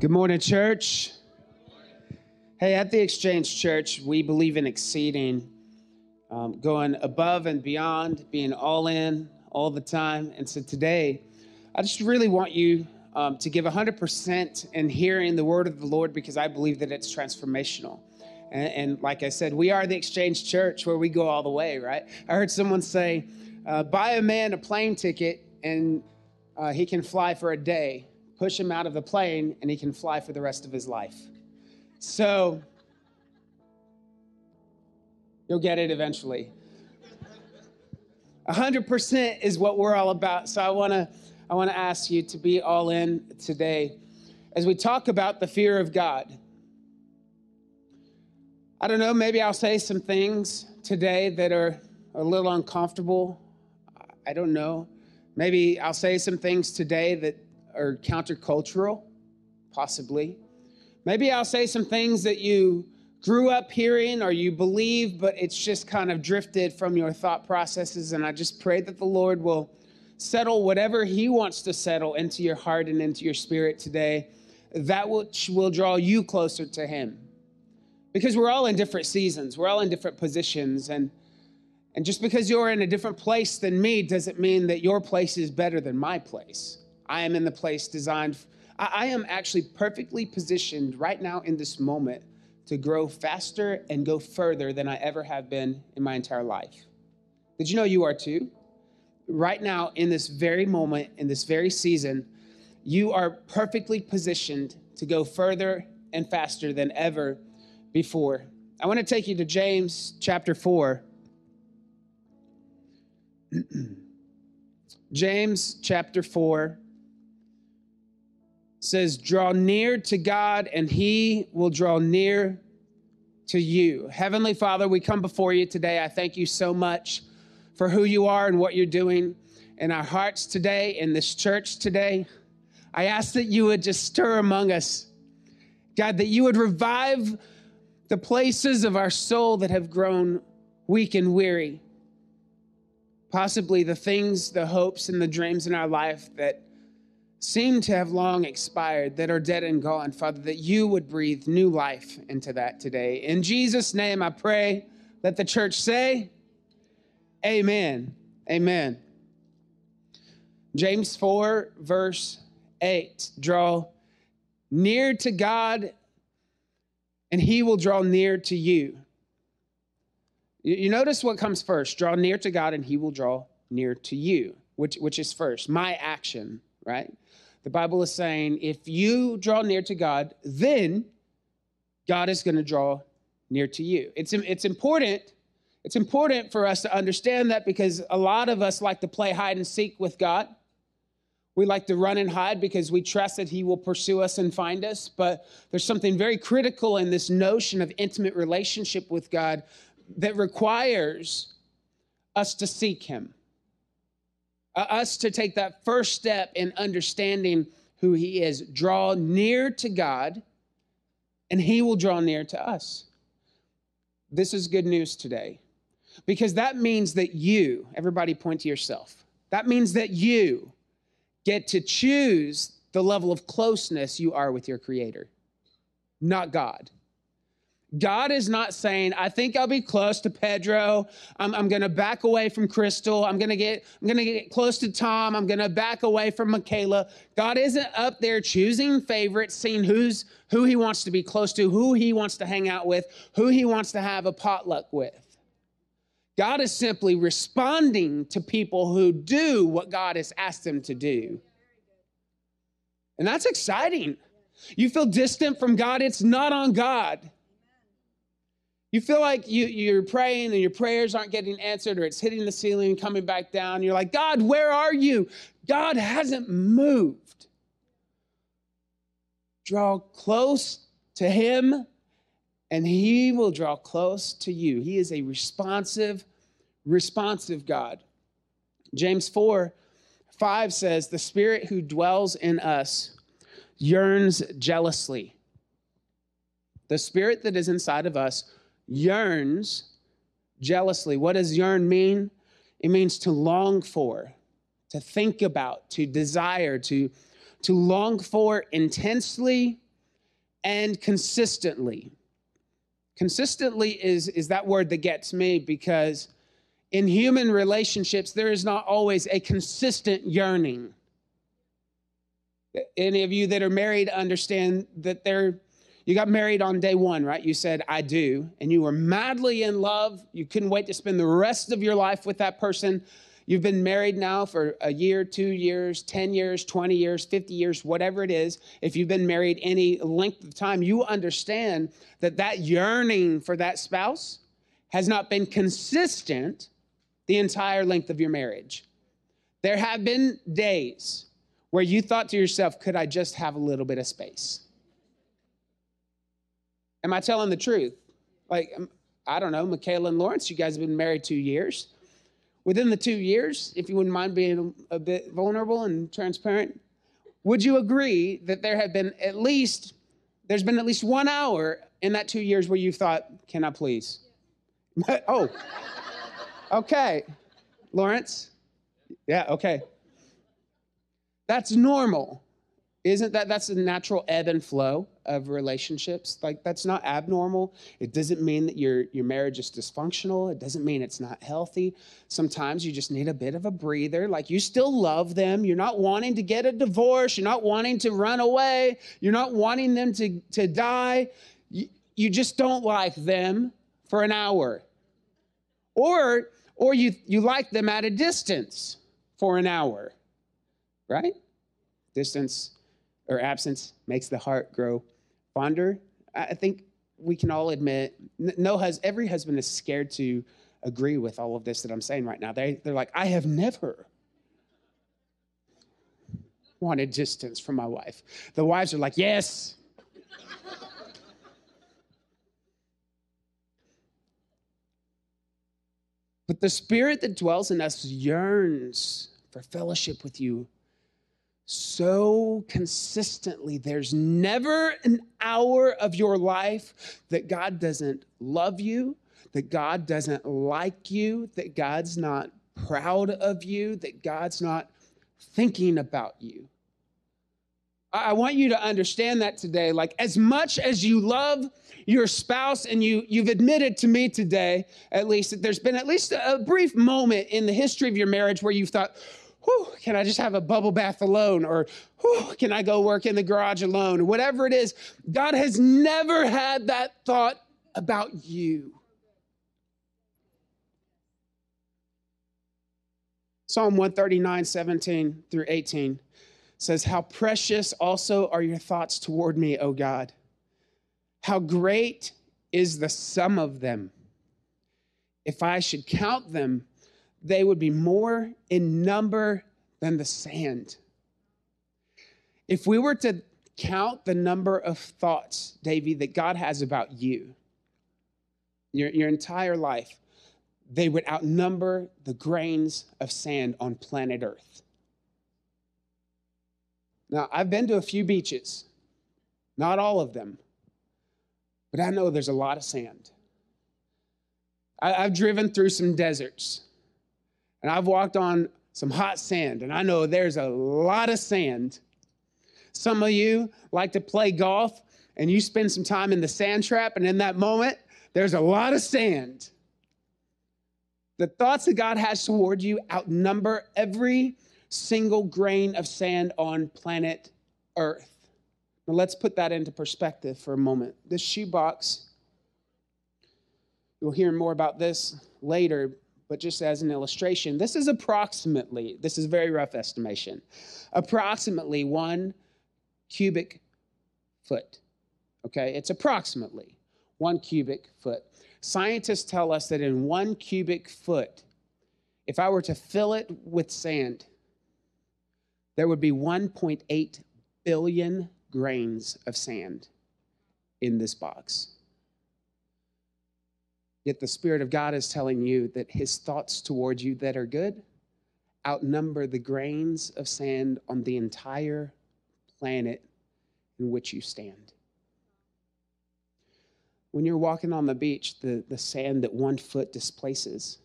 Good morning, church. Hey, at the Exchange Church, we believe in exceeding, um, going above and beyond, being all in all the time. And so today, I just really want you um, to give 100% in hearing the word of the Lord because I believe that it's transformational. And, and, like I said, we are the Exchange Church where we go all the way, right? I heard someone say, uh, buy a man a plane ticket and uh, he can fly for a day push him out of the plane, and he can fly for the rest of his life. So, you'll get it eventually. 100% is what we're all about. So, I want to I want to ask you to be all in today as we talk about the fear of God. I don't know, maybe I'll say some things today that are a little uncomfortable. I don't know. Maybe I'll say some things today that or countercultural, possibly. Maybe I'll say some things that you grew up hearing or you believe, but it's just kind of drifted from your thought processes. And I just pray that the Lord will settle whatever He wants to settle into your heart and into your spirit today, that which will draw you closer to Him. Because we're all in different seasons, we're all in different positions. And, and just because you're in a different place than me doesn't mean that your place is better than my place. I am in the place designed. I am actually perfectly positioned right now in this moment to grow faster and go further than I ever have been in my entire life. Did you know you are too? Right now, in this very moment, in this very season, you are perfectly positioned to go further and faster than ever before. I want to take you to James chapter 4. James chapter 4 says, Draw near to God, and he will draw near to you. Heavenly Father, we come before you today. I thank you so much for who you are and what you're doing in our hearts today, in this church today. I ask that you would just stir among us, God, that you would revive the places of our soul that have grown weak and weary. Possibly the things, the hopes, and the dreams in our life that seem to have long expired, that are dead and gone, Father, that you would breathe new life into that today. In Jesus' name, I pray. Let the church say, Amen. Amen. James 4, verse 8 Draw near to God, and he will draw near to you. You notice what comes first draw near to God, and he will draw near to you, which, which is first, my action, right? The Bible is saying if you draw near to God, then God is going to draw near to you. It's, it's important. It's important for us to understand that because a lot of us like to play hide and seek with God. We like to run and hide because we trust that He will pursue us and find us. But there's something very critical in this notion of intimate relationship with God that requires us to seek Him Uh, us to take that first step in understanding who He is. Draw near to God, and He will draw near to us. This is good news today because that means that you, everybody point to yourself, that means that you get to choose the level of closeness you are with your Creator, not God. God is not saying, I think I'll be close to Pedro. I'm, I'm going to back away from Crystal. I'm going to get, I'm going to get close to Tom. I'm going to back away from Michaela. God isn't up there choosing favorites, seeing who's, who he wants to be close to, who he wants to hang out with, who he wants to have a potluck with. God is simply responding to people who do what God has asked them to do. And that's exciting. You feel distant from God, it's not on God. You feel like you, you're praying and your prayers aren't getting answered, or it's hitting the ceiling coming back down. You're like, God, where are you? God hasn't moved. Draw close to Him, and He will draw close to you. He is a responsive, responsive God. James 4 5 says, The Spirit who dwells in us yearns jealously. The Spirit that is inside of us yearns jealously. What does yearn mean? It means to long for, to think about, to desire, to, to long for intensely and consistently. Consistently is, is that word that gets me because in human relationships, there is not always a consistent yearning. Any of you that are married understand that there, you got married on day one, right? You said, I do, and you were madly in love. You couldn't wait to spend the rest of your life with that person. You've been married now for a year, two years, 10 years, 20 years, 50 years, whatever it is. If you've been married any length of time, you understand that that yearning for that spouse has not been consistent the entire length of your marriage. There have been days where you thought to yourself, could I just have a little bit of space? Am I telling the truth? Like, um, I don't know, Michaela and Lawrence, you guys have been married two years within the two years, if you wouldn't mind being a bit vulnerable and transparent, would you agree that there have been at least, there's been at least one hour in that two years where you thought, can I please? oh, okay. Lawrence? Yeah, okay. That's normal. Isn't that that's a natural ebb and flow of relationships? Like that's not abnormal. It doesn't mean that your your marriage is dysfunctional. It doesn't mean it's not healthy. Sometimes you just need a bit of a breather. Like you still love them. You're not wanting to get a divorce. You're not wanting to run away. You're not wanting them to, to die. You, you just don't like them for an hour. Or or you you like them at a distance for an hour. Right? Distance or absence makes the heart grow fonder. I think we can all admit, no hus- every husband is scared to agree with all of this that I'm saying right now. They, they're like, I have never wanted distance from my wife. The wives are like, yes. but the spirit that dwells in us yearns for fellowship with you so consistently. There's never an hour of your life that God doesn't love you, that God doesn't like you, that God's not proud of you, that God's not thinking about you. I want you to understand that today. Like, as much as you love your spouse, and you, you've admitted to me today, at least, that there's been at least a brief moment in the history of your marriage where you've thought, whew, can I just have a bubble bath alone? Or whew, can I go work in the garage alone? Whatever it is, God has never had that thought about you. Psalm 139, 17 through 18 says, How precious also are your thoughts toward me, O God. How great is the sum of them. If I should count them, they would be more in number than the sand. If we were to count the number of thoughts, Davy, that God has about you, your, your entire life, they would outnumber the grains of sand on planet Earth. Now, I've been to a few beaches, not all of them, but I know there's a lot of sand. I, have driven through some deserts. And I've walked on some hot sand, and I know there's a lot of sand. Some of you like to play golf, and you spend some time in the sand trap, and in that moment, there's a lot of sand. The thoughts that God has toward you outnumber every single grain of sand on planet Earth. Now, let's put that into perspective for a moment. This shoebox, you'll hear more about this later, but just as an illustration, this is approximately, this is very rough estimation, approximately one cubic foot. Okay, it's approximately one cubic foot. Scientists tell us that in one cubic foot, if I were to fill it with sand, there would be 1.8 billion grains of sand in this box. Yet the Spirit of God is telling you that his thoughts towards you that are good outnumber the grains of sand on the entire planet in which you stand. When you're walking on the beach, the, the sand that one foot displaces,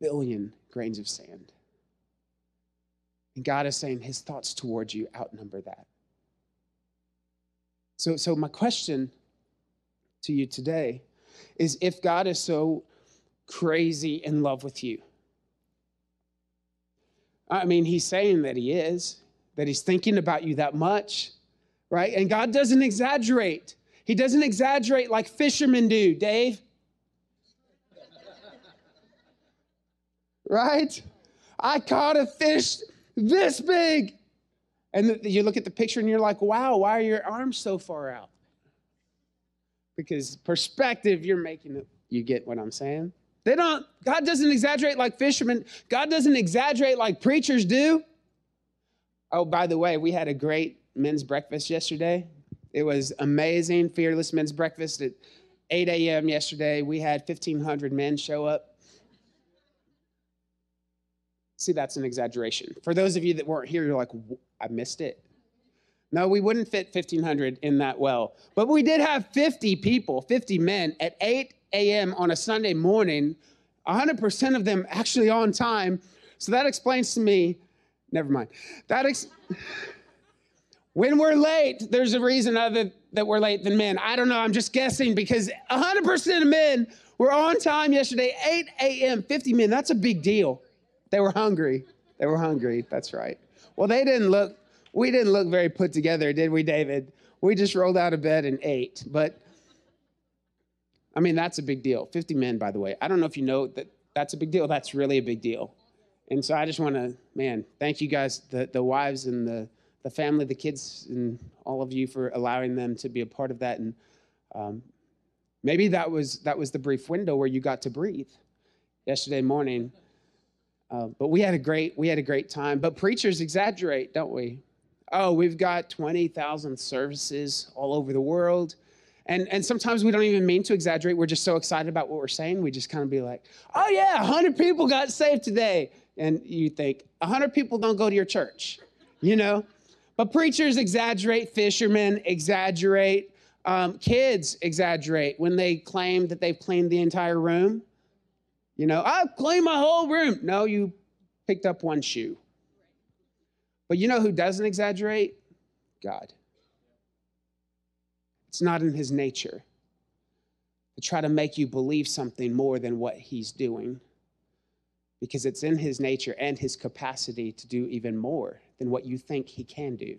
billion grains of sand. And God is saying his thoughts towards you outnumber that. So, so my question to you today is if God is so crazy in love with you, I mean, he's saying that he is, that he's thinking about you that much, right? And God doesn't exaggerate. He doesn't exaggerate like fishermen do, Dave. right? I caught a fish this big. And you look at the picture and you're like, wow, why are your arms so far out? Because perspective, you're making it. You get what I'm saying? They don't, God doesn't exaggerate like fishermen. God doesn't exaggerate like preachers do. Oh, by the way, we had a great men's breakfast yesterday. It was amazing, fearless men's breakfast at 8 a.m. yesterday. We had 1,500 men show up. See, that's an exaggeration. For those of you that weren't here, you're like, I missed it. No, we wouldn't fit 1,500 in that well. But we did have 50 people, 50 men at 8 a.m. on a Sunday morning, 100% of them actually on time. So that explains to me, never mind. That ex- when we're late, there's a reason other that we're late than men. I don't know. I'm just guessing because 100% of men were on time yesterday, 8 a.m., 50 men. That's a big deal. They were hungry. They were hungry. That's right. Well, they didn't look, we didn't look very put together, did we, David? We just rolled out of bed and ate. But I mean, that's a big deal. 50 men, by the way. I don't know if you know that that's a big deal. That's really a big deal. And so I just want to, man, thank you guys, the, the wives and the, the family, the kids, and all of you for allowing them to be a part of that. And um, maybe that was that was the brief window where you got to breathe yesterday morning. Uh, but we had a great we had a great time. But preachers exaggerate, don't we? Oh, we've got twenty thousand services all over the world. And, and sometimes we don't even mean to exaggerate. We're just so excited about what we're saying. We just kind of be like, oh, yeah, 100 people got saved today. And you think, 100 people don't go to your church, you know? But preachers exaggerate, fishermen exaggerate, um, kids exaggerate when they claim that they've cleaned the entire room. You know, I've cleaned my whole room. No, you picked up one shoe. But you know who doesn't exaggerate? God. It's not in his nature to try to make you believe something more than what he's doing because it's in his nature and his capacity to do even more than what you think he can do.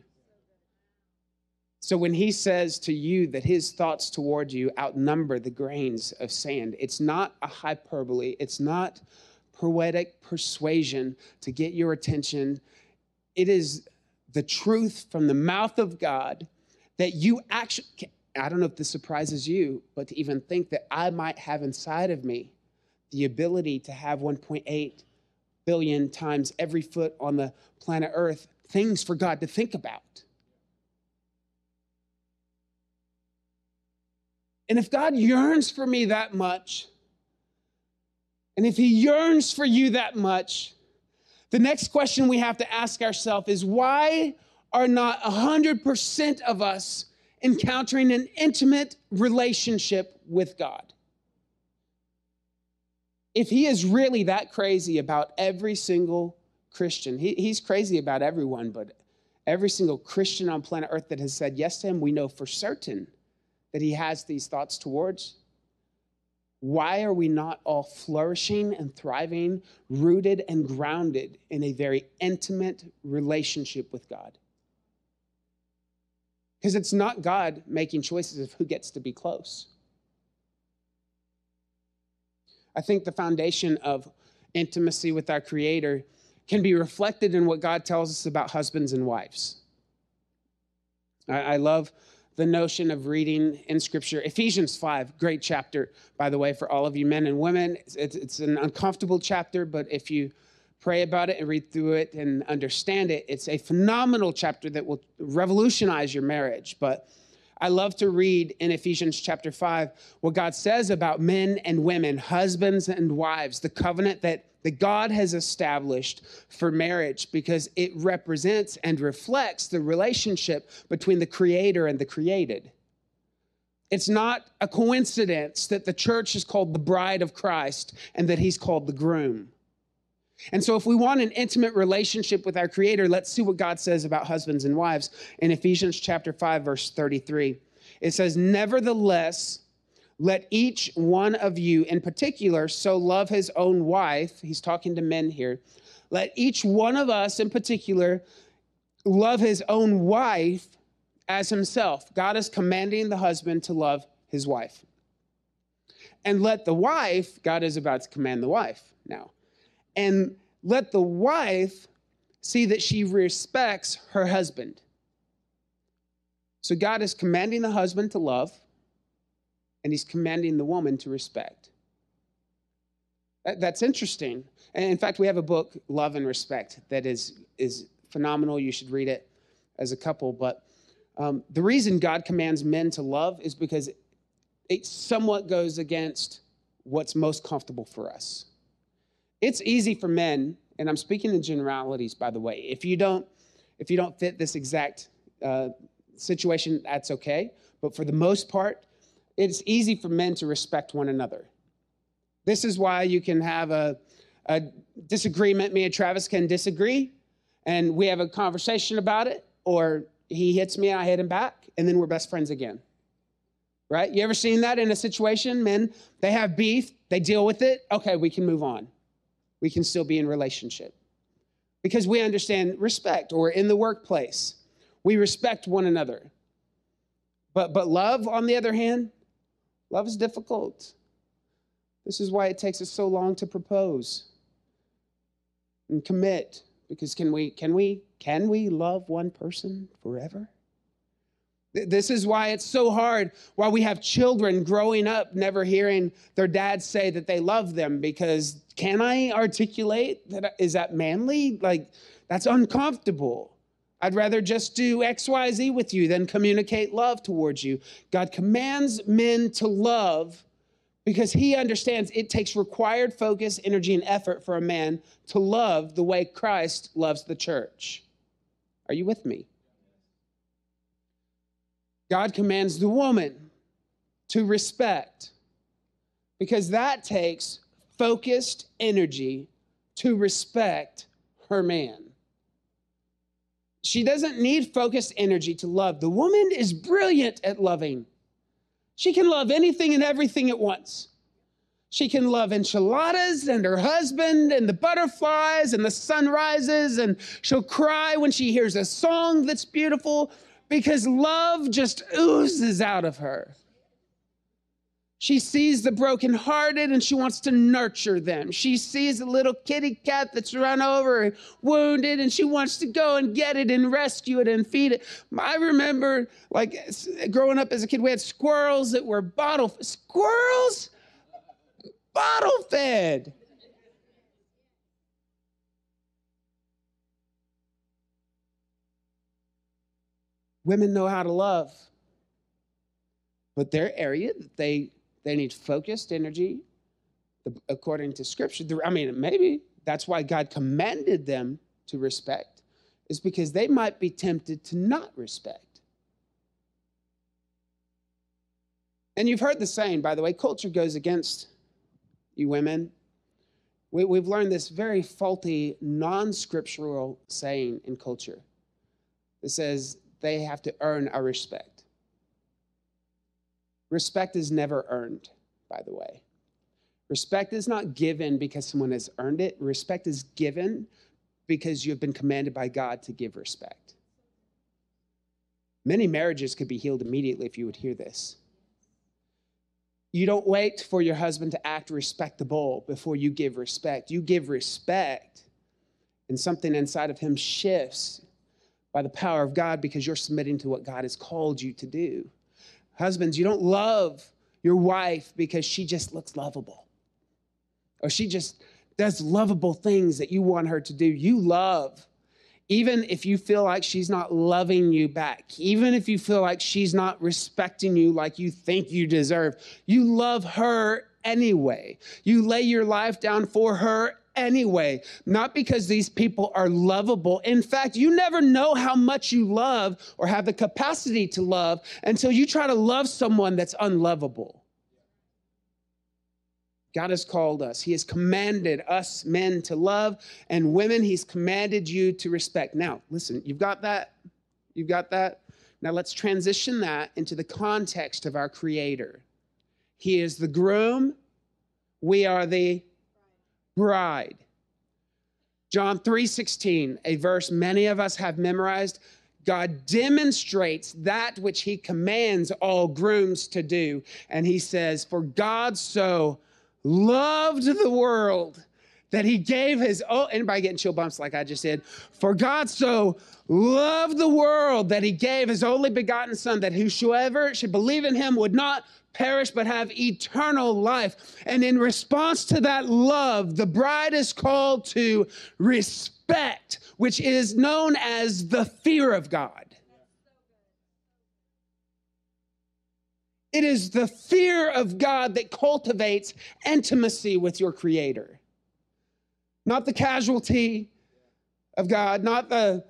So when he says to you that his thoughts toward you outnumber the grains of sand, it's not a hyperbole, it's not poetic persuasion to get your attention. It is the truth from the mouth of God that you actually I don't know if this surprises you, but to even think that I might have inside of me the ability to have 1.8 billion times every foot on the planet Earth things for God to think about. And if God yearns for me that much, and if He yearns for you that much, the next question we have to ask ourselves is why are not 100% of us encountering an intimate relationship with God. If he is really that crazy about every single Christian, he, he's crazy about everyone, but every single Christian on planet Earth that has said yes to him, we know for certain that he has these thoughts towards. Why are we not all flourishing and thriving, rooted and grounded in a very intimate relationship with God? Because it's not God making choices of who gets to be close. I think the foundation of intimacy with our Creator can be reflected in what God tells us about husbands and wives. I, I love the notion of reading in Scripture. Ephesians 5, great chapter, by the way, for all of you men and women. It's, it's an uncomfortable chapter, but if you pray about it and read through it and understand it. It's a phenomenal chapter that will revolutionize your marriage. But I love to read in Ephesians chapter 5 what God says about men and women, husbands and wives, the covenant that, that God has established for marriage because it represents and reflects the relationship between the creator and the created. It's not a coincidence that the church is called the bride of Christ and that he's called the groom. And so, if we want an intimate relationship with our Creator, let's see what God says about husbands and wives in Ephesians chapter 5, verse 33. It says, Nevertheless, let each one of you in particular so love his own wife. He's talking to men here. Let each one of us in particular love his own wife as himself. God is commanding the husband to love his wife. And let the wife, God is about to command the wife now, and let the wife see that she respects her husband. So God is commanding the husband to love, and he's commanding the woman to respect. That's interesting. And in fact, we have a book, Love and Respect, that is, is phenomenal. You should read it as a couple. But um, the reason God commands men to love is because it somewhat goes against what's most comfortable for us. It's easy for men, and I'm speaking in generalities, by the way. If you don't, if you don't fit this exact uh, situation, that's okay. But for the most part, it's easy for men to respect one another. This is why you can have a, a disagreement. Me and Travis can disagree, and we have a conversation about it, or he hits me and I hit him back, and then we're best friends again. Right? You ever seen that in a situation? Men, they have beef, they deal with it. Okay, we can move on. We can still be in relationship because we understand respect, or in the workplace, we respect one another. But, but love, on the other hand, love is difficult. This is why it takes us so long to propose and commit. Because can we, can we, can we love one person forever? This is why it's so hard. Why we have children growing up never hearing their dads say that they love them because can I articulate that? Is that manly? Like, that's uncomfortable. I'd rather just do XYZ with you than communicate love towards you. God commands men to love because he understands it takes required focus, energy, and effort for a man to love the way Christ loves the church. Are you with me? God commands the woman to respect because that takes focused energy to respect her man. She doesn't need focused energy to love. The woman is brilliant at loving. She can love anything and everything at once. She can love enchiladas and her husband and the butterflies and the sunrises, and she'll cry when she hears a song that's beautiful because love just oozes out of her. She sees the brokenhearted and she wants to nurture them. She sees a little kitty cat that's run over and wounded and she wants to go and get it and rescue it and feed it. I remember, like, growing up as a kid, we had squirrels that were bottle squirrels, bottle fed. Women know how to love, but their area that they they need focused energy according to scripture. I mean, maybe that's why God commanded them to respect, is because they might be tempted to not respect. And you've heard the saying, by the way, culture goes against you women. We, have learned this very faulty, non scriptural saying in culture that says they have to earn our respect. Respect is never earned, by the way. Respect is not given because someone has earned it. Respect is given because you have been commanded by God to give respect. Many marriages could be healed immediately if you would hear this. You don't wait for your husband to act respectable before you give respect. You give respect, and something inside of him shifts by the power of God because you're submitting to what God has called you to do. Husbands, you don't love your wife because she just looks lovable or she just does lovable things that you want her to do. You love. Even if you feel like she's not loving you back, even if you feel like she's not respecting you like you think you deserve, you love her anyway. You lay your life down for her anyway, not because these people are lovable. In fact, you never know how much you love or have the capacity to love until you try to love someone that's unlovable. God has called us. He has commanded us men to love, and women, He's commanded you to respect. Now, listen, you've got that? You've got that? Now let's transition that into the context of our Creator. He is the groom, we are the bride. John 3:16, a verse many of us have memorized. God demonstrates that which he commands all grooms to do. And he says, For God so loved the world that he gave his oh anybody getting chill bumps like I just did? For God so loved the world that he gave his only begotten son that whosoever should believe in him would not perish but have eternal life. And in response to that love, the bride is called to respect, which is known as the fear of God. It is the fear of God that cultivates intimacy with your Creator. Not the casualty of God, not the,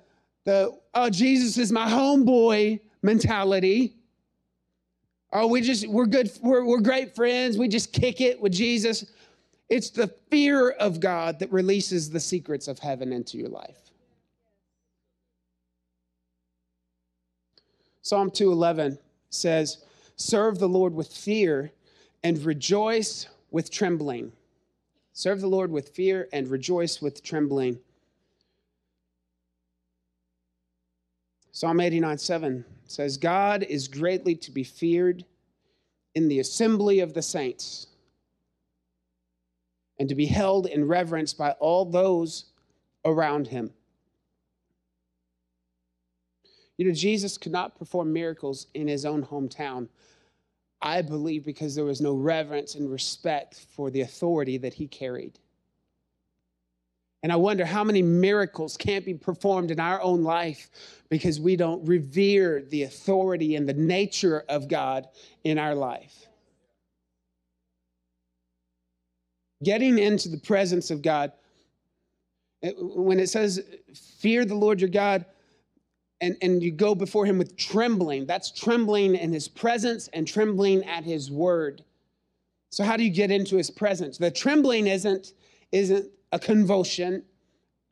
the oh, Jesus is my homeboy mentality. Oh, we just, we're good, we're, we're great friends. We just kick it with Jesus. It's the fear of God that releases the secrets of heaven into your life. Psalm 211 says, Serve the Lord with fear and rejoice with trembling. Serve the Lord with fear and rejoice with trembling. Psalm 89 7 says, God is greatly to be feared in the assembly of the saints and to be held in reverence by all those around him. You know, Jesus could not perform miracles in his own hometown, I believe, because there was no reverence and respect for the authority that he carried. And I wonder how many miracles can't be performed in our own life because we don't revere the authority and the nature of God in our life. Getting into the presence of God, when it says, fear the Lord your God, and, and you go before him with trembling, that's trembling in his presence and trembling at his word. So, how do you get into his presence? The trembling isn't, isn't a convulsion.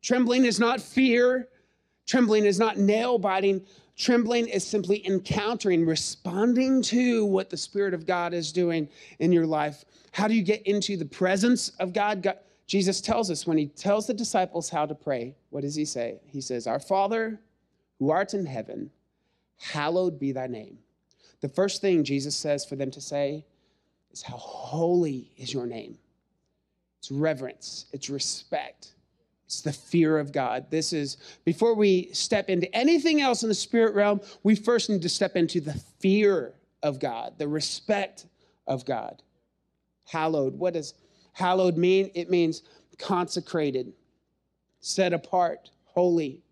Trembling is not fear. Trembling is not nail biting. Trembling is simply encountering, responding to what the Spirit of God is doing in your life. How do you get into the presence of God? God? Jesus tells us when he tells the disciples how to pray, what does he say? He says, Our Father who art in heaven, hallowed be thy name. The first thing Jesus says for them to say is, How holy is your name? It's reverence, it's respect, it's the fear of God. This is, before we step into anything else in the spirit realm, we first need to step into the fear of God, the respect of God. Hallowed. What does hallowed mean? It means consecrated, set apart, holy.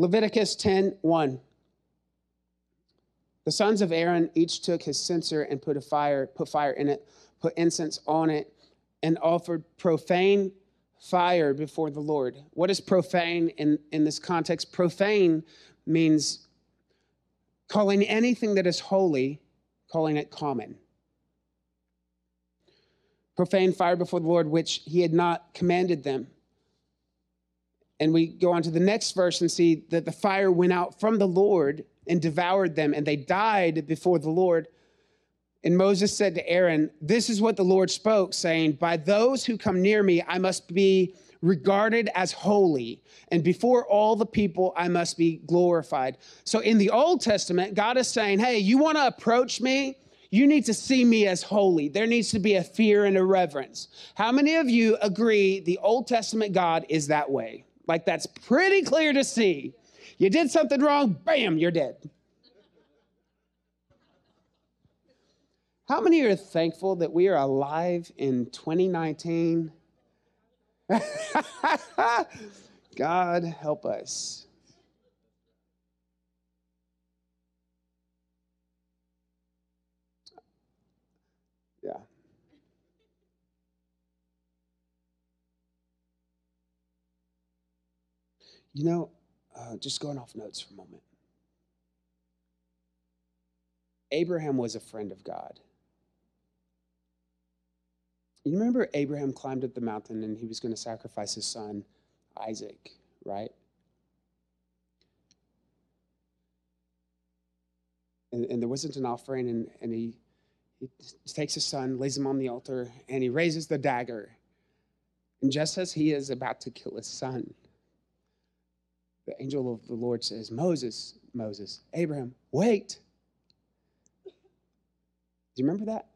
Leviticus 10 1. The sons of Aaron each took his censer and put a fire, put fire in it, put incense on it, and offered profane fire before the Lord. What is profane in, in this context? Profane means calling anything that is holy, calling it common. Profane fire before the Lord, which he had not commanded them. And we go on to the next verse and see that the fire went out from the Lord and devoured them, and they died before the Lord. And Moses said to Aaron, This is what the Lord spoke, saying, By those who come near me, I must be regarded as holy, and before all the people, I must be glorified. So in the Old Testament, God is saying, Hey, you want to approach me? You need to see me as holy. There needs to be a fear and a reverence. How many of you agree the Old Testament God is that way? Like that's pretty clear to see. You did something wrong, bam, you're dead. How many are thankful that we are alive in 2019? God help us. You know, uh, just going off notes for a moment. Abraham was a friend of God. You remember Abraham climbed up the mountain and he was going to sacrifice his son, Isaac, right? And, and there wasn't an offering, and, and he, he takes his son, lays him on the altar, and he raises the dagger. And just as he is about to kill his son, the angel of the Lord says, Moses, Moses, Abraham, wait. Do you remember that?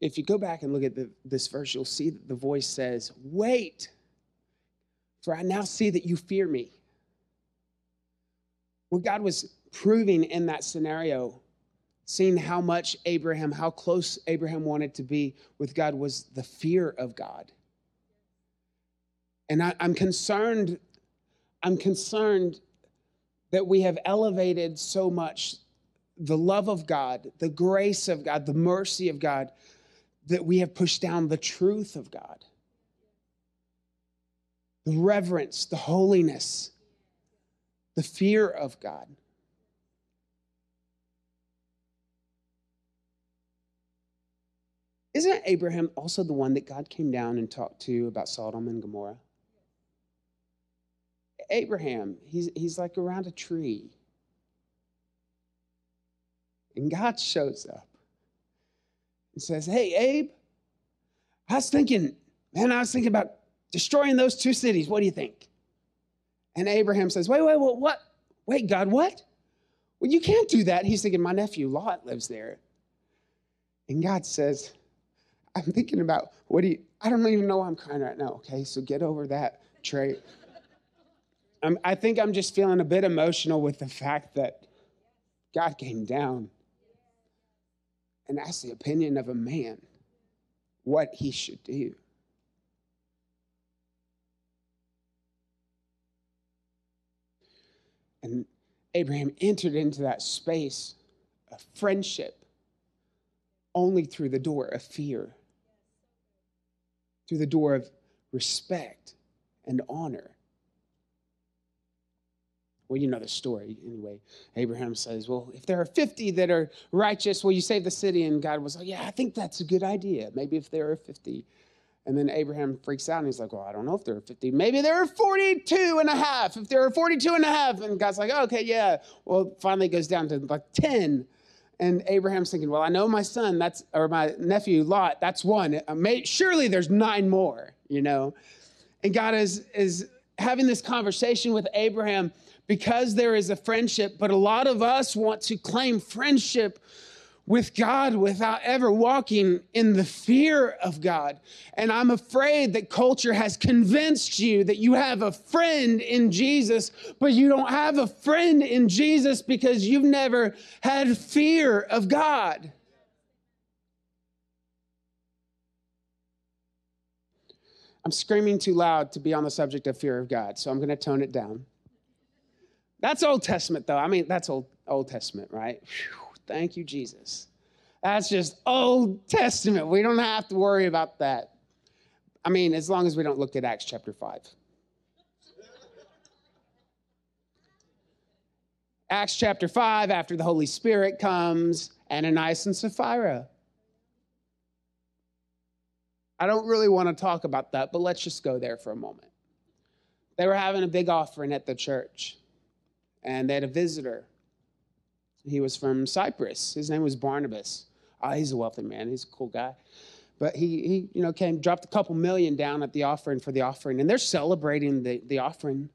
If you go back and look at the, this verse, you'll see that the voice says, Wait, for I now see that you fear me. What God was proving in that scenario, seeing how much Abraham, how close Abraham wanted to be with God, was the fear of God. And I, I'm concerned, I'm concerned that we have elevated so much the love of God, the grace of God, the mercy of God, that we have pushed down the truth of God, the reverence, the holiness, the fear of God. Isn't Abraham also the one that God came down and talked to about Sodom and Gomorrah? Abraham, he's, he's like around a tree. And God shows up and says, Hey, Abe, I was thinking, man, I was thinking about destroying those two cities. What do you think? And Abraham says, Wait, wait, wait, what? Wait, God, what? Well, you can't do that. He's thinking, My nephew Lot lives there. And God says, I'm thinking about what do you, I don't even know why I'm crying right now, okay? So get over that, Trey. I'm, I think I'm just feeling a bit emotional with the fact that God came down and asked the opinion of a man what he should do. And Abraham entered into that space of friendship only through the door of fear, through the door of respect and honor. Well, you know the story anyway. Abraham says, Well, if there are 50 that are righteous, will you save the city? And God was like, Yeah, I think that's a good idea. Maybe if there are 50. And then Abraham freaks out and he's like, Well, I don't know if there are 50. Maybe there are 42 and a half. If there are 42 and a half. And God's like, oh, Okay, yeah. Well, finally goes down to like 10. And Abraham's thinking, Well, I know my son, that's, or my nephew Lot, that's one. Uh, surely there's nine more, you know? And God is, is having this conversation with Abraham because there is a friendship, but a lot of us want to claim friendship with God without ever walking in the fear of God. And I'm afraid that culture has convinced you that you have a friend in Jesus, but you don't have a friend in Jesus because you've never had fear of God. I'm screaming too loud to be on the subject of fear of God, so I'm going to tone it down. That's Old Testament, though. I mean, that's Old, Old Testament, right? Whew, thank you, Jesus. That's just Old Testament. We don't have to worry about that. I mean, as long as we don't look at Acts chapter 5. Acts chapter 5, after the Holy Spirit comes, Ananias and Sapphira. I don't really want to talk about that, but let's just go there for a moment. They were having a big offering at the church and they had a visitor. He was from Cyprus. His name was Barnabas. Oh, he's a wealthy man. He's a cool guy. But he, he you know, came, dropped a couple million down at the offering for the offering, and they're celebrating the, the offering.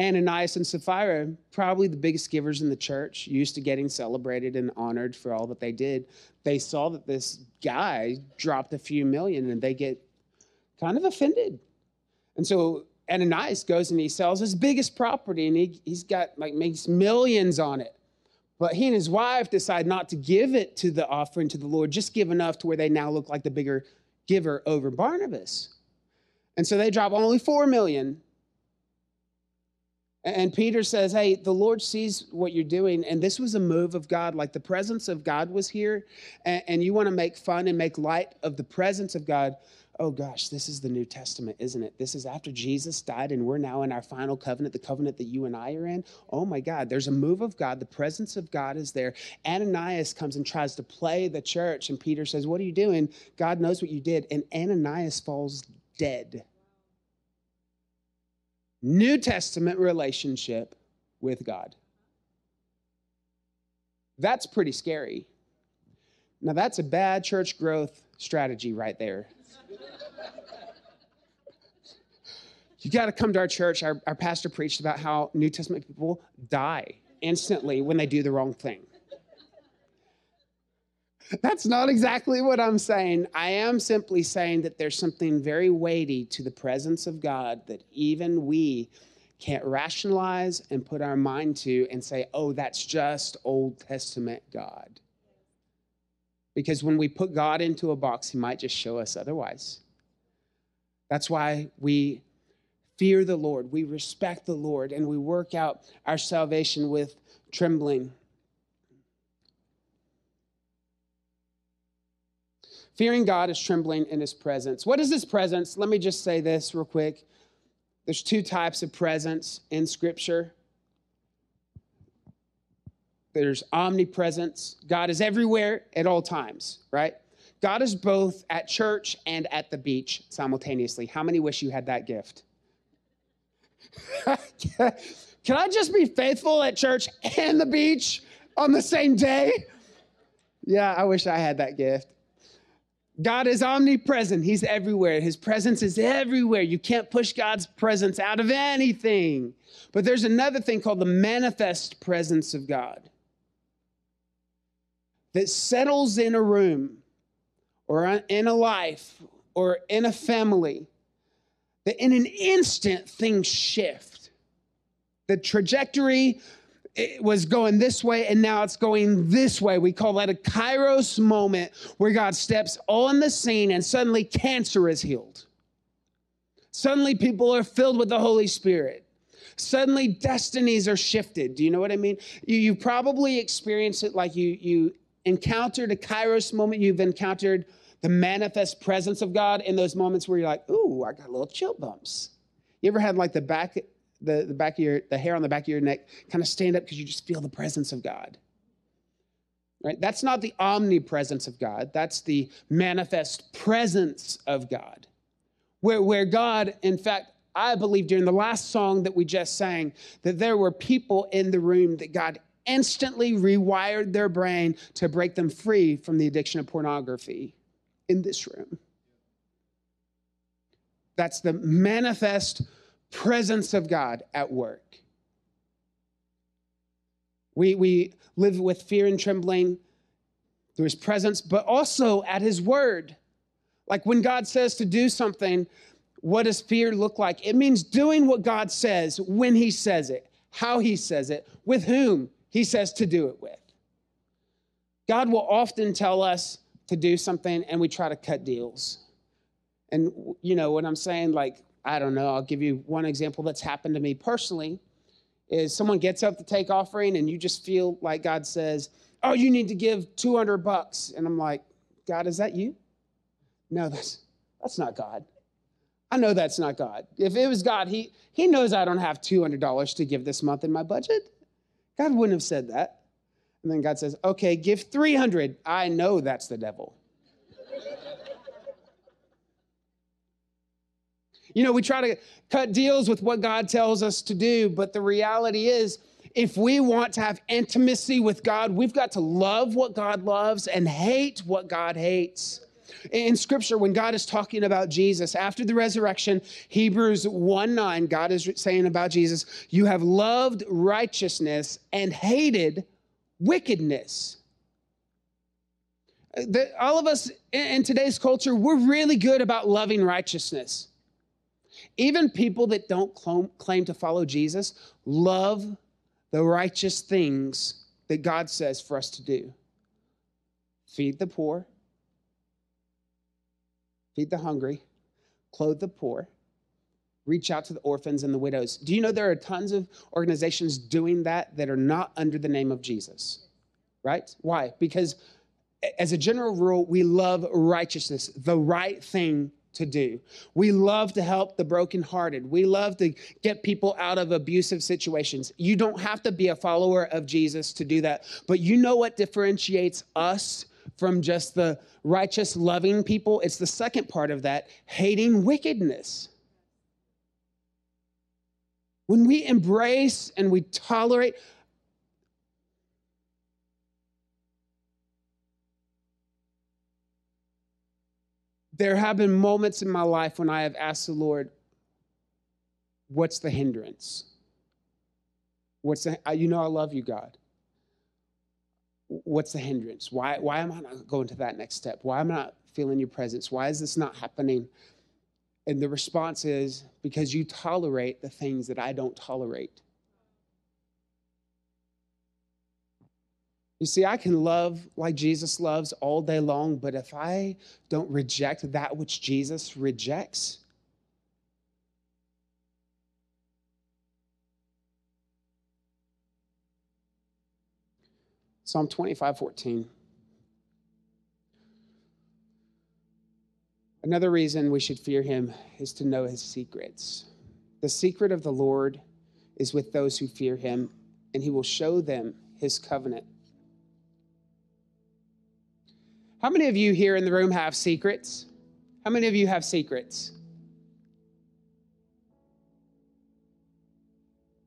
Ananias and Sapphira, probably the biggest givers in the church, used to getting celebrated and honored for all that they did. They saw that this guy dropped a few million and they get kind of offended. And so Ananias goes and he sells his biggest property and he, he's got like makes millions on it. But he and his wife decide not to give it to the offering to the Lord, just give enough to where they now look like the bigger giver over Barnabas. And so they drop only four million. And Peter says, Hey, the Lord sees what you're doing. And this was a move of God. Like the presence of God was here. And, and you want to make fun and make light of the presence of God oh gosh, this is the New Testament, isn't it? This is after Jesus died and we're now in our final covenant, the covenant that you and I are in. Oh my God, there's a move of God. The presence of God is there. Ananias comes and tries to play the church, and Peter says, What are you doing? God knows what you did. And Ananias falls dead. New Testament relationship with God. That's pretty scary. Now, that's a bad church growth strategy right there. you got to come to our church. Our, our pastor preached about how New Testament people die instantly when they do the wrong thing. That's not exactly what I'm saying. I am simply saying that there's something very weighty to the presence of God that even we can't rationalize and put our mind to and say, oh, that's just Old Testament God. Because when we put God into a box, He might just show us otherwise. That's why we fear the Lord, we respect the Lord, and we work out our salvation with trembling. Fearing God is trembling in his presence. What is his presence? Let me just say this real quick. There's two types of presence in scripture. There's omnipresence. God is everywhere at all times, right? God is both at church and at the beach simultaneously. How many wish you had that gift? Can I just be faithful at church and the beach on the same day? Yeah, I wish I had that gift. God is omnipresent. He's everywhere. His presence is everywhere. You can't push God's presence out of anything. But there's another thing called the manifest presence of God that settles in a room or in a life or in a family, that in an instant things shift. The trajectory it was going this way and now it's going this way. We call that a kairos moment where God steps on the scene and suddenly cancer is healed. Suddenly people are filled with the Holy Spirit. Suddenly destinies are shifted. Do you know what I mean? You, you probably experience it like you, you encountered a kairos moment. You've encountered the manifest presence of God in those moments where you're like, ooh, I got little chill bumps. You ever had like the back the, the back of your the hair on the back of your neck kind of stand up because you just feel the presence of God. Right? That's not the omnipresence of God. That's the manifest presence of God. Where, where God, in fact, I believe during the last song that we just sang, that there were people in the room that God instantly rewired their brain to break them free from the addiction of pornography in this room. That's the manifest presence of God at work. We, we live with fear and trembling through his presence, but also at his word. Like when God says to do something, what does fear look like? It means doing what God says when he says it, how he says it, with whom he says to do it with. God will often tell us to do something and we try to cut deals. And, you know, what I'm saying, like, I don't know, I'll give you one example that's happened to me personally is someone gets up to take offering and you just feel like God says, "Oh, you need to give 200 bucks." And I'm like, "God, is that you?" No, that's that's not God. I know that's not God. If it was God, he he knows I don't have $200 to give this month in my budget. God wouldn't have said that. And then God says, "Okay, give 300." I know that's the devil. You know, we try to cut deals with what God tells us to do, but the reality is, if we want to have intimacy with God, we've got to love what God loves and hate what God hates. In scripture, when God is talking about Jesus after the resurrection, Hebrews 1 9, God is saying about Jesus, You have loved righteousness and hated wickedness. Uh, the, all of us in today's culture, we're really good about loving righteousness. Even people that don't claim to follow Jesus love the righteous things that God says for us to do feed the poor, feed the hungry, clothe the poor, reach out to the orphans and the widows. Do you know there are tons of organizations doing that that are not under the name of Jesus? Right? Why? Because as a general rule, we love righteousness, the right thing to do. We love to help the brokenhearted. We love to get people out of abusive situations. You don't have to be a follower of Jesus to do that. But you know what differentiates us from just the righteous, loving people. It's the second part of that hating wickedness. When we embrace and we tolerate, there have been moments in my life when I have asked the Lord, What's the hindrance? What's the, you know, I love you, God. What's the hindrance? Why, why am I not going to that next step? Why am I not feeling your presence? Why is this not happening? And the response is because you tolerate the things that I don't tolerate. You see, I can love like Jesus loves all day long, but if I don't reject that which Jesus rejects, Psalm 25, 14. Another reason we should fear him is to know his secrets. The secret of the Lord is with those who fear him, and he will show them his covenant. How many of you here in the room have secrets? How many of you have secrets?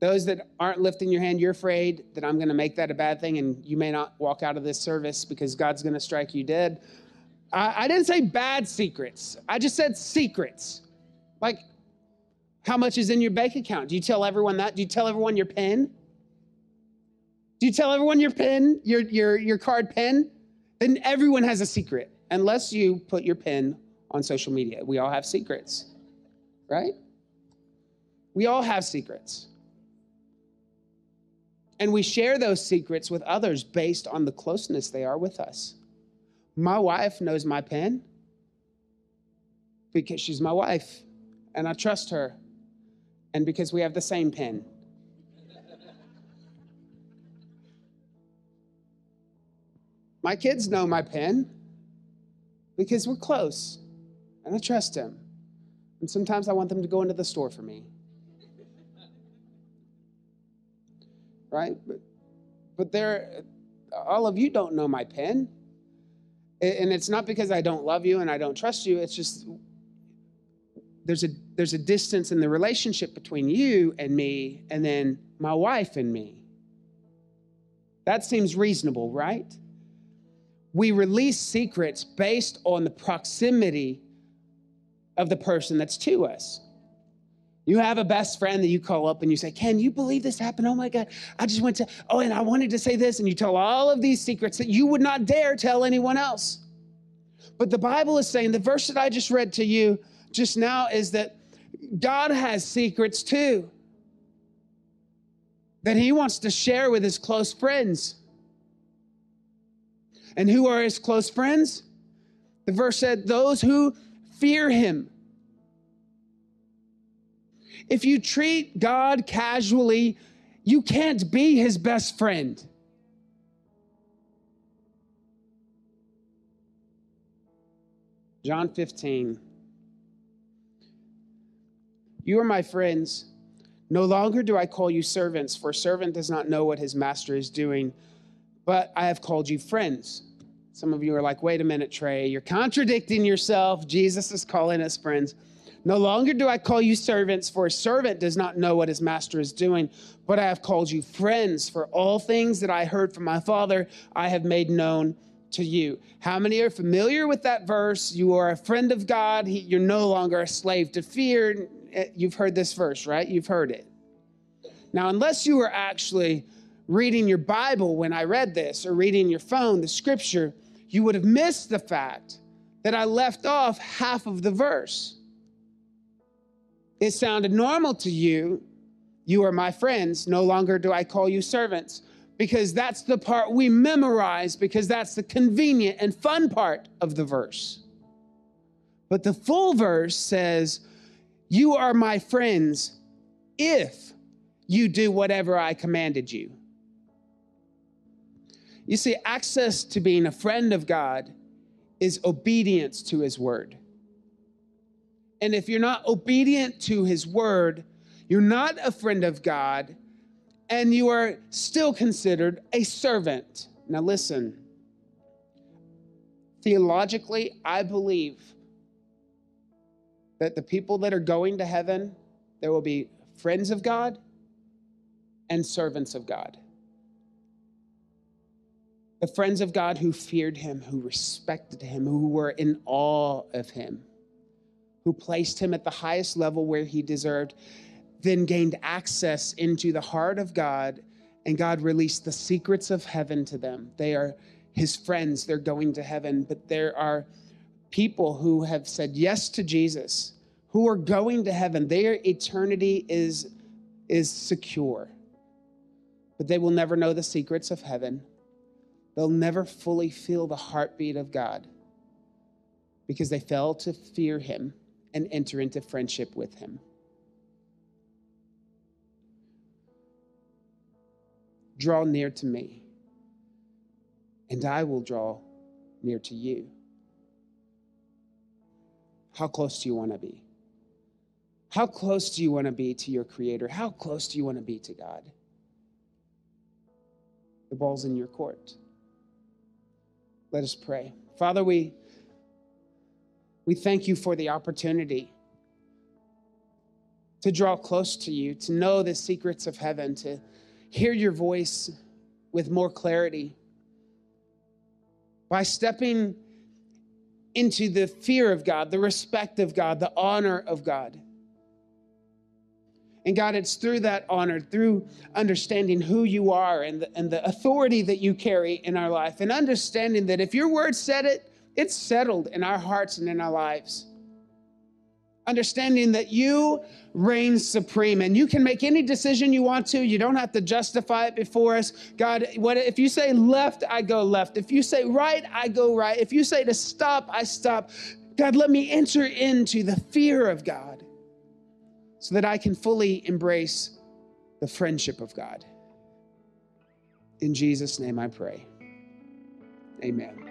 Those that aren't lifting your hand, you're afraid that I'm going to make that a bad thing and you may not walk out of this service because God's going to strike you dead. I, I didn't say bad secrets, I just said secrets. Like, how much is in your bank account? Do you tell everyone that? Do you tell everyone your PIN? Do you tell everyone your PIN, your, your, your card PIN? then everyone has a secret, unless you put your PIN on social media. We all have secrets, right? We all have secrets. And we share those secrets with others based on the closeness they are with us. My wife knows my pen because she's my wife and I trust her, and because we have the same pen. My kids know my pen because we're close and I trust him. And sometimes I want them to go into the store for me. Right? But, but there, all of you don't know my PIN. And it's not because I don't love you and I don't trust you. It's just there's a there's a distance in the relationship between you and me and then my wife and me. That seems reasonable, right? we release secrets based on the proximity of the person that's to us. You have a best friend that you call up and you say, Can you believe this happened? Oh my God, I just went to, oh, and I wanted to say this. And you tell all of these secrets that you would not dare tell anyone else. But the Bible is saying, the verse that I just read to you just now is that God has secrets too, that He wants to share with His close friends. And who are his close friends? The verse said, those who fear him. If you treat God casually, you can't be his best friend. John 15. You are my friends. No longer do I call you servants, for a servant does not know what his master is doing but I have called you friends. Some of you are like, wait a minute, Trey, you're contradicting yourself. Jesus is calling us friends. No longer do I call you servants, for a servant does not know what his master is doing, but I have called you friends, for all things that I heard from my Father I have made known to you. How many are familiar with that verse? You are a friend of God, he, you're no longer a slave to fear. Eh, you've heard this verse, right? You've heard it. Now, unless you were actually reading your Bible when I read this or reading your phone, the scripture, you would have missed the fact that I left off half of the verse. It sounded normal to you. You are my friends. No longer do I call you servants because that's the part we memorize because that's the convenient and fun part of the verse. But the full verse says, You are my friends if you do whatever I commanded you. You see, access to being a friend of God is obedience to his word. And if you're not obedient to his word, you're not a friend of God and you are still considered a servant. Now, listen. Theologically, I believe that the people that are going to heaven, there will be friends of God and servants of God. the friends of God who feared him, who respected him, who were in awe of him, who placed him at the highest level where he deserved, then gained access into the heart of God, and God released the secrets of heaven to them. They are his friends, they're going to heaven, but there are people who have said yes to Jesus, who are going to heaven. Their eternity is, is secure, but they will never know the secrets of heaven. They'll never fully feel the heartbeat of God because they fail to fear Him and enter into friendship with Him. Draw near to me, and I will draw near to you. How close do you want to be? How close do you want to be to your Creator? How close do you want to be to God? The ball's in your court. Let us pray. Father, we, we thank you for the opportunity to draw close to you, to know the secrets of heaven, to hear your voice with more clarity. By stepping into the fear of God, the respect of God, the honor of God. And God, it's through that honor, through understanding who you are and the, and the authority that you carry in our life, and understanding that if your word said it, it's settled in our hearts and in our lives. Understanding that you reign supreme and you can make any decision you want to. You don't have to justify it before us. God, what if you say left, I go left. If you say right, I go right. If you say to stop, I stop. God, let me enter into the fear of God so that I can fully embrace the friendship of God. In Jesus' name I pray. Amen.